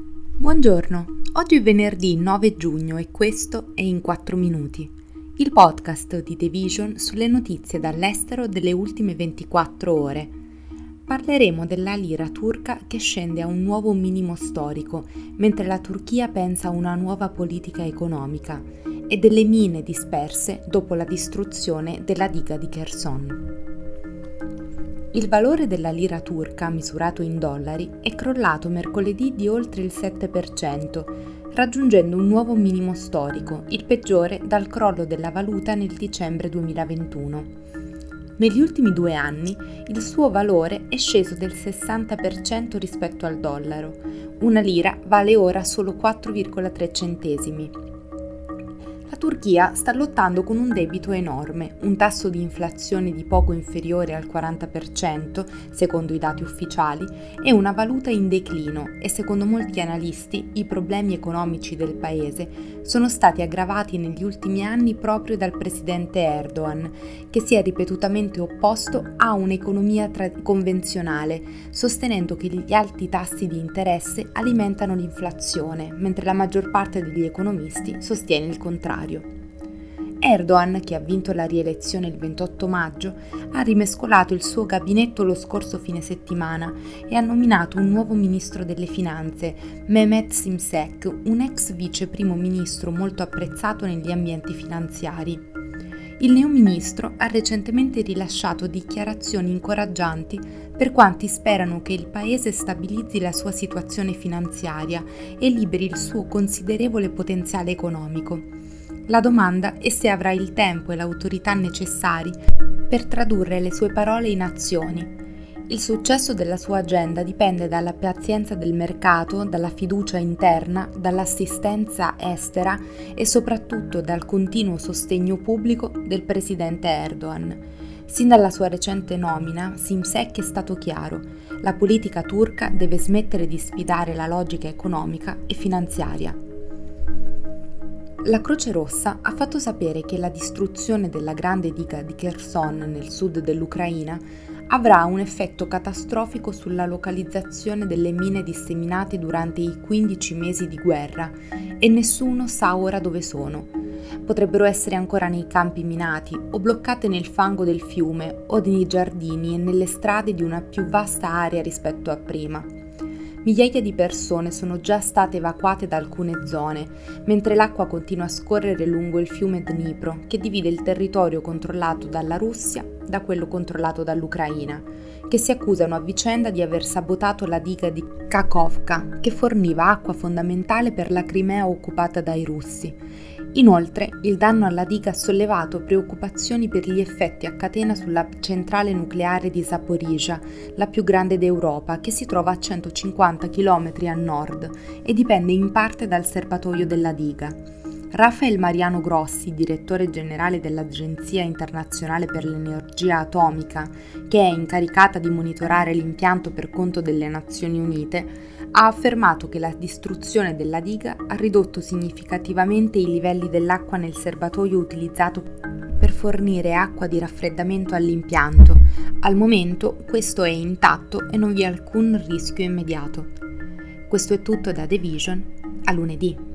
Buongiorno, oggi è venerdì 9 giugno e questo è In 4 Minuti, il podcast di The Vision sulle notizie dall'estero delle ultime 24 ore. Parleremo della lira turca che scende a un nuovo minimo storico, mentre la Turchia pensa a una nuova politica economica, e delle mine disperse dopo la distruzione della diga di Kherson. Il valore della lira turca, misurato in dollari, è crollato mercoledì di oltre il 7%, raggiungendo un nuovo minimo storico, il peggiore dal crollo della valuta nel dicembre 2021. Negli ultimi due anni il suo valore è sceso del 60% rispetto al dollaro. Una lira vale ora solo 4,3 centesimi. Turchia sta lottando con un debito enorme, un tasso di inflazione di poco inferiore al 40%, secondo i dati ufficiali, e una valuta in declino e secondo molti analisti i problemi economici del paese sono stati aggravati negli ultimi anni proprio dal presidente Erdogan, che si è ripetutamente opposto a un'economia tra- convenzionale, sostenendo che gli alti tassi di interesse alimentano l'inflazione, mentre la maggior parte degli economisti sostiene il contrario. Erdogan, che ha vinto la rielezione il 28 maggio, ha rimescolato il suo gabinetto lo scorso fine settimana e ha nominato un nuovo ministro delle finanze, Mehmet Simsek, un ex vice primo ministro molto apprezzato negli ambienti finanziari. Il neoministro ha recentemente rilasciato dichiarazioni incoraggianti per quanti sperano che il paese stabilizzi la sua situazione finanziaria e liberi il suo considerevole potenziale economico. La domanda è se avrà il tempo e l'autorità necessari per tradurre le sue parole in azioni. Il successo della sua agenda dipende dalla pazienza del mercato, dalla fiducia interna, dall'assistenza estera e soprattutto dal continuo sostegno pubblico del presidente Erdogan. Sin dalla sua recente nomina, Simsek è stato chiaro, la politica turca deve smettere di sfidare la logica economica e finanziaria. La Croce Rossa ha fatto sapere che la distruzione della grande diga di Kherson nel sud dell'Ucraina avrà un effetto catastrofico sulla localizzazione delle mine disseminate durante i 15 mesi di guerra e nessuno sa ora dove sono. Potrebbero essere ancora nei campi minati o bloccate nel fango del fiume o nei giardini e nelle strade di una più vasta area rispetto a prima. Migliaia di persone sono già state evacuate da alcune zone, mentre l'acqua continua a scorrere lungo il fiume Dnipro, che divide il territorio controllato dalla Russia da quello controllato dall'Ucraina, che si accusano a vicenda di aver sabotato la diga di Kakovka, che forniva acqua fondamentale per la Crimea occupata dai russi Inoltre, il danno alla diga ha sollevato preoccupazioni per gli effetti a catena sulla centrale nucleare di Zaporizhia, la più grande d'Europa, che si trova a 150 km a nord e dipende in parte dal serbatoio della diga. Rafael Mariano Grossi, direttore generale dell'Agenzia internazionale per l'energia atomica, che è incaricata di monitorare l'impianto per conto delle Nazioni Unite, ha affermato che la distruzione della diga ha ridotto significativamente i livelli dell'acqua nel serbatoio utilizzato per fornire acqua di raffreddamento all'impianto. Al momento questo è intatto e non vi è alcun rischio immediato. Questo è tutto da The Vision. A lunedì.